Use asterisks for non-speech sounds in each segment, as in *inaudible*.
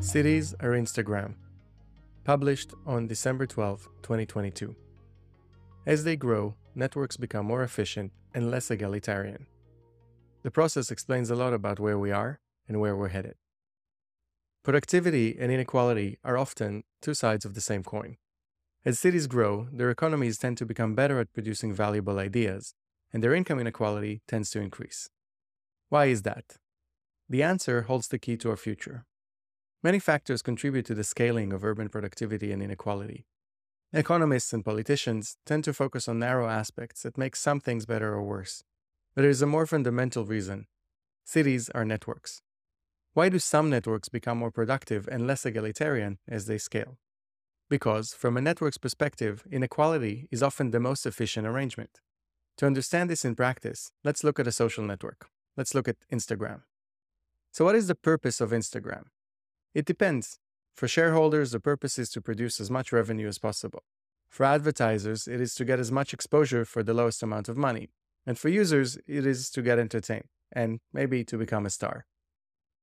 Cities are Instagram. Published on December 12, 2022. As they grow, networks become more efficient and less egalitarian. The process explains a lot about where we are and where we're headed. Productivity and inequality are often two sides of the same coin. As cities grow, their economies tend to become better at producing valuable ideas, and their income inequality tends to increase. Why is that? The answer holds the key to our future. Many factors contribute to the scaling of urban productivity and inequality. Economists and politicians tend to focus on narrow aspects that make some things better or worse. But there is a more fundamental reason. Cities are networks. Why do some networks become more productive and less egalitarian as they scale? Because, from a network's perspective, inequality is often the most efficient arrangement. To understand this in practice, let's look at a social network. Let's look at Instagram. So, what is the purpose of Instagram? It depends. For shareholders, the purpose is to produce as much revenue as possible. For advertisers, it is to get as much exposure for the lowest amount of money. And for users, it is to get entertained and maybe to become a star.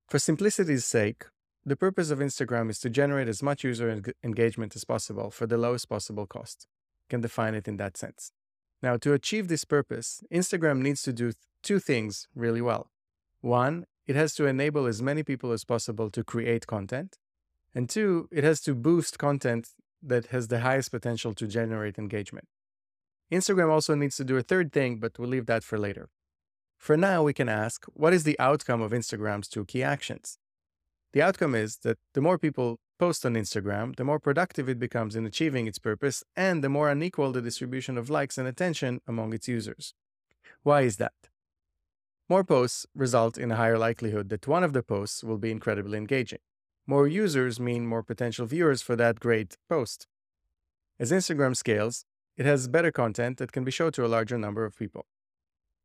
For simplicity's sake, the purpose of Instagram is to generate as much user en- engagement as possible for the lowest possible cost. can define it in that sense. Now, to achieve this purpose, Instagram needs to do th- two things really well. One, it has to enable as many people as possible to create content. And two, it has to boost content that has the highest potential to generate engagement. Instagram also needs to do a third thing, but we'll leave that for later. For now, we can ask what is the outcome of Instagram's two key actions? The outcome is that the more people post on Instagram, the more productive it becomes in achieving its purpose, and the more unequal the distribution of likes and attention among its users. Why is that? More posts result in a higher likelihood that one of the posts will be incredibly engaging. More users mean more potential viewers for that great post. As Instagram scales, it has better content that can be shown to a larger number of people.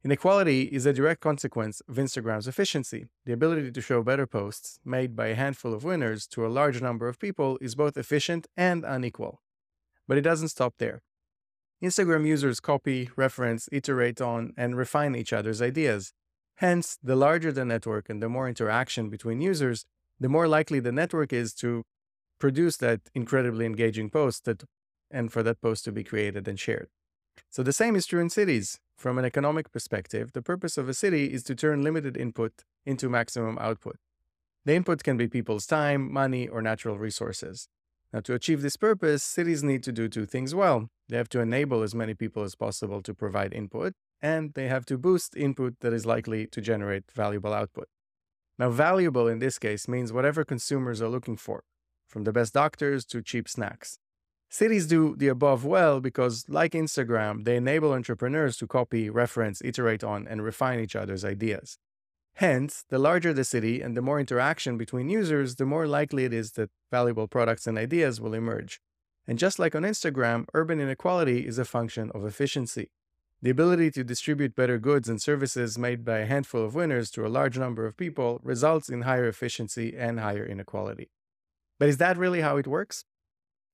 Inequality is a direct consequence of Instagram's efficiency. The ability to show better posts made by a handful of winners to a large number of people is both efficient and unequal. But it doesn't stop there. Instagram users copy, reference, iterate on, and refine each other's ideas. Hence, the larger the network and the more interaction between users, the more likely the network is to produce that incredibly engaging post that, and for that post to be created and shared. So the same is true in cities. From an economic perspective, the purpose of a city is to turn limited input into maximum output. The input can be people's time, money, or natural resources. Now, to achieve this purpose, cities need to do two things well. They have to enable as many people as possible to provide input, and they have to boost input that is likely to generate valuable output. Now, valuable in this case means whatever consumers are looking for, from the best doctors to cheap snacks. Cities do the above well because, like Instagram, they enable entrepreneurs to copy, reference, iterate on, and refine each other's ideas. Hence, the larger the city and the more interaction between users, the more likely it is that valuable products and ideas will emerge. And just like on Instagram, urban inequality is a function of efficiency. The ability to distribute better goods and services made by a handful of winners to a large number of people results in higher efficiency and higher inequality. But is that really how it works?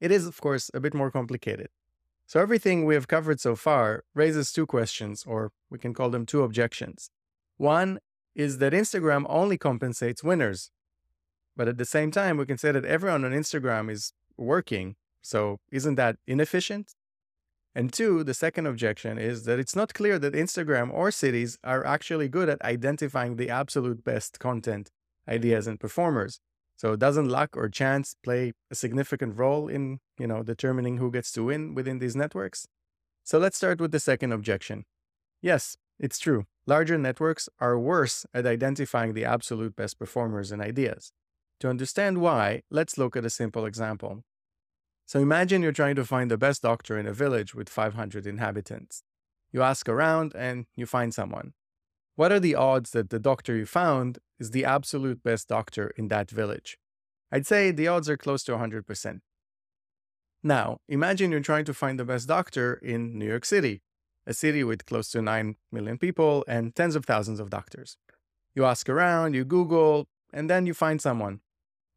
It is, of course, a bit more complicated. So, everything we have covered so far raises two questions, or we can call them two objections. One is that Instagram only compensates winners. But at the same time, we can say that everyone on Instagram is working. So, isn't that inefficient? And two, the second objection is that it's not clear that Instagram or cities are actually good at identifying the absolute best content, ideas, and performers. So doesn't luck or chance play a significant role in, you know, determining who gets to win within these networks? So let's start with the second objection. Yes, it's true. Larger networks are worse at identifying the absolute best performers and ideas. To understand why, let's look at a simple example. So imagine you're trying to find the best doctor in a village with 500 inhabitants. You ask around and you find someone. What are the odds that the doctor you found is the absolute best doctor in that village? I'd say the odds are close to 100%. Now, imagine you're trying to find the best doctor in New York City, a city with close to 9 million people and tens of thousands of doctors. You ask around, you Google, and then you find someone.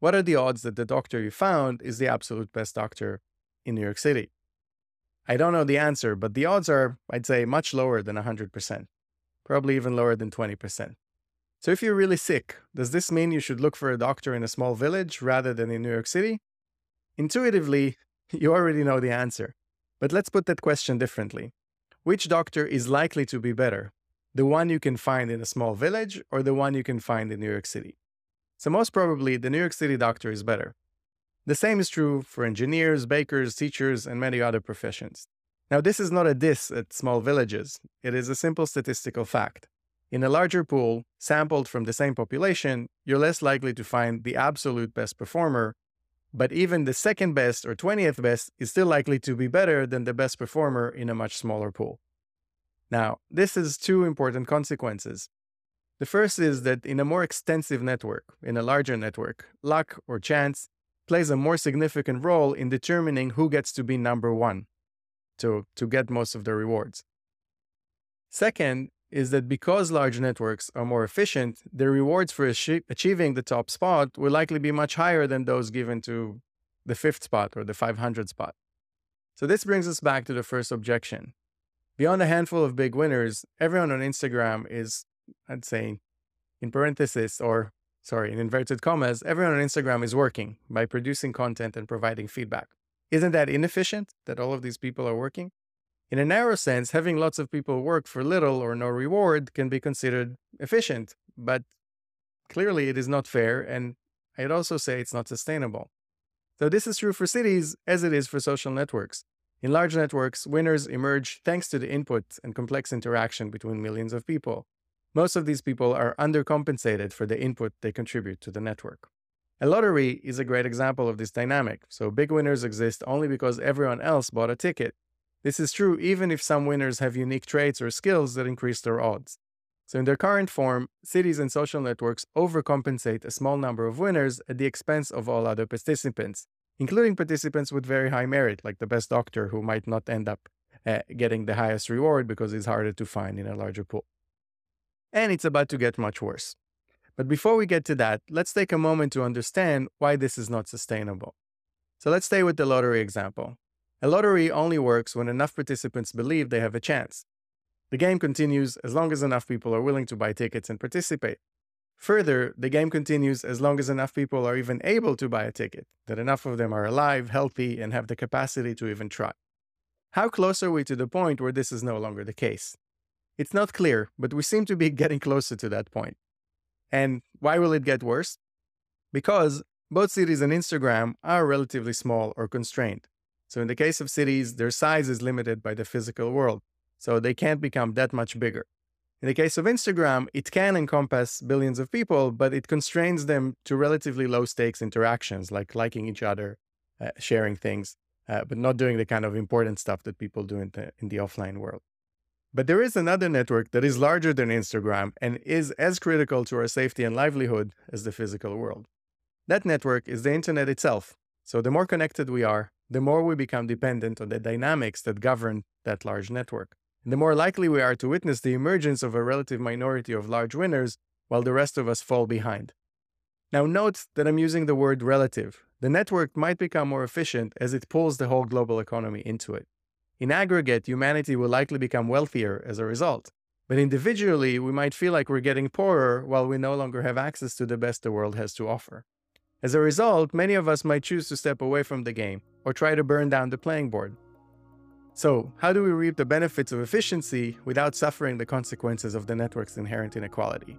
What are the odds that the doctor you found is the absolute best doctor in New York City? I don't know the answer, but the odds are, I'd say, much lower than 100% probably even lower than 20%. So if you're really sick, does this mean you should look for a doctor in a small village rather than in New York City? Intuitively, *laughs* you already know the answer. But let's put that question differently. Which doctor is likely to be better? The one you can find in a small village or the one you can find in New York City? So, most probably, the New York City doctor is better. The same is true for engineers, bakers, teachers, and many other professions. Now, this is not a diss at small villages, it is a simple statistical fact. In a larger pool, sampled from the same population, you're less likely to find the absolute best performer, but even the second best or 20th best is still likely to be better than the best performer in a much smaller pool. Now, this has two important consequences. The first is that in a more extensive network, in a larger network, luck or chance plays a more significant role in determining who gets to be number one, to, to get most of the rewards. Second, is that because large networks are more efficient, the rewards for achieving the top spot will likely be much higher than those given to the fifth spot or the 500 spot. So this brings us back to the first objection. Beyond a handful of big winners, everyone on Instagram is, I'd say, in parentheses or sorry, in inverted commas, everyone on Instagram is working by producing content and providing feedback. Isn't that inefficient that all of these people are working? In a narrow sense, having lots of people work for little or no reward can be considered efficient, but clearly it is not fair, and I'd also say it's not sustainable. So, this is true for cities as it is for social networks. In large networks, winners emerge thanks to the input and complex interaction between millions of people. Most of these people are undercompensated for the input they contribute to the network. A lottery is a great example of this dynamic. So, big winners exist only because everyone else bought a ticket, this is true even if some winners have unique traits or skills that increase their odds. So, in their current form, cities and social networks overcompensate a small number of winners at the expense of all other participants, including participants with very high merit, like the best doctor who might not end up uh, getting the highest reward because it's harder to find in a larger pool. And it's about to get much worse. But before we get to that, let's take a moment to understand why this is not sustainable. So let's stay with the lottery example. A lottery only works when enough participants believe they have a chance. The game continues as long as enough people are willing to buy tickets and participate. Further, the game continues as long as enough people are even able to buy a ticket, that enough of them are alive, healthy, and have the capacity to even try. How close are we to the point where this is no longer the case? It's not clear, but we seem to be *laughs* getting closer to that point. And why will it get worse? Because both cities and Instagram are relatively small or constrained. So in the case of cities, their size is limited by the physical world. So they can't become that much bigger. In the case of Instagram, it can encompass billions of people, but it constrains them to relatively low stakes interactions like liking each other, uh, sharing things, uh, but not doing the kind of important stuff that people do in the, in the offline world. But there is another network that is larger than Instagram and is as critical to our safety and livelihood as the physical world. That network is the internet itself. So the more connected we are, the more we become dependent on the dynamics that govern that large network. And the more likely we are to witness the emergence of a relative minority of large winners while the rest of us fall behind. Now, note that I'm using the word relative. The network might become more efficient as it pulls the whole global economy into it. In aggregate, humanity will likely become wealthier as a result. But individually, we might feel like we're getting poorer while we no longer have access to the best the world has to offer. As a result, many of us might choose to step away from the game or try to burn down the playing board. So, how do we reap the benefits of efficiency without suffering the consequences of the network's inherent inequality?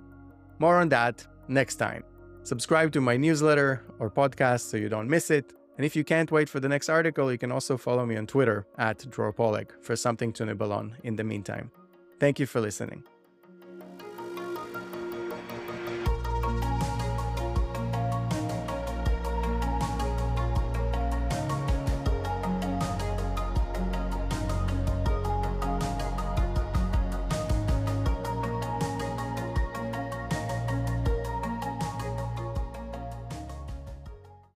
More on that next time. Subscribe to my newsletter or podcast so you don't miss it. And if you can't wait for the next article, you can also follow me on Twitter at Dror for something to nibble on in the meantime. Thank you for listening.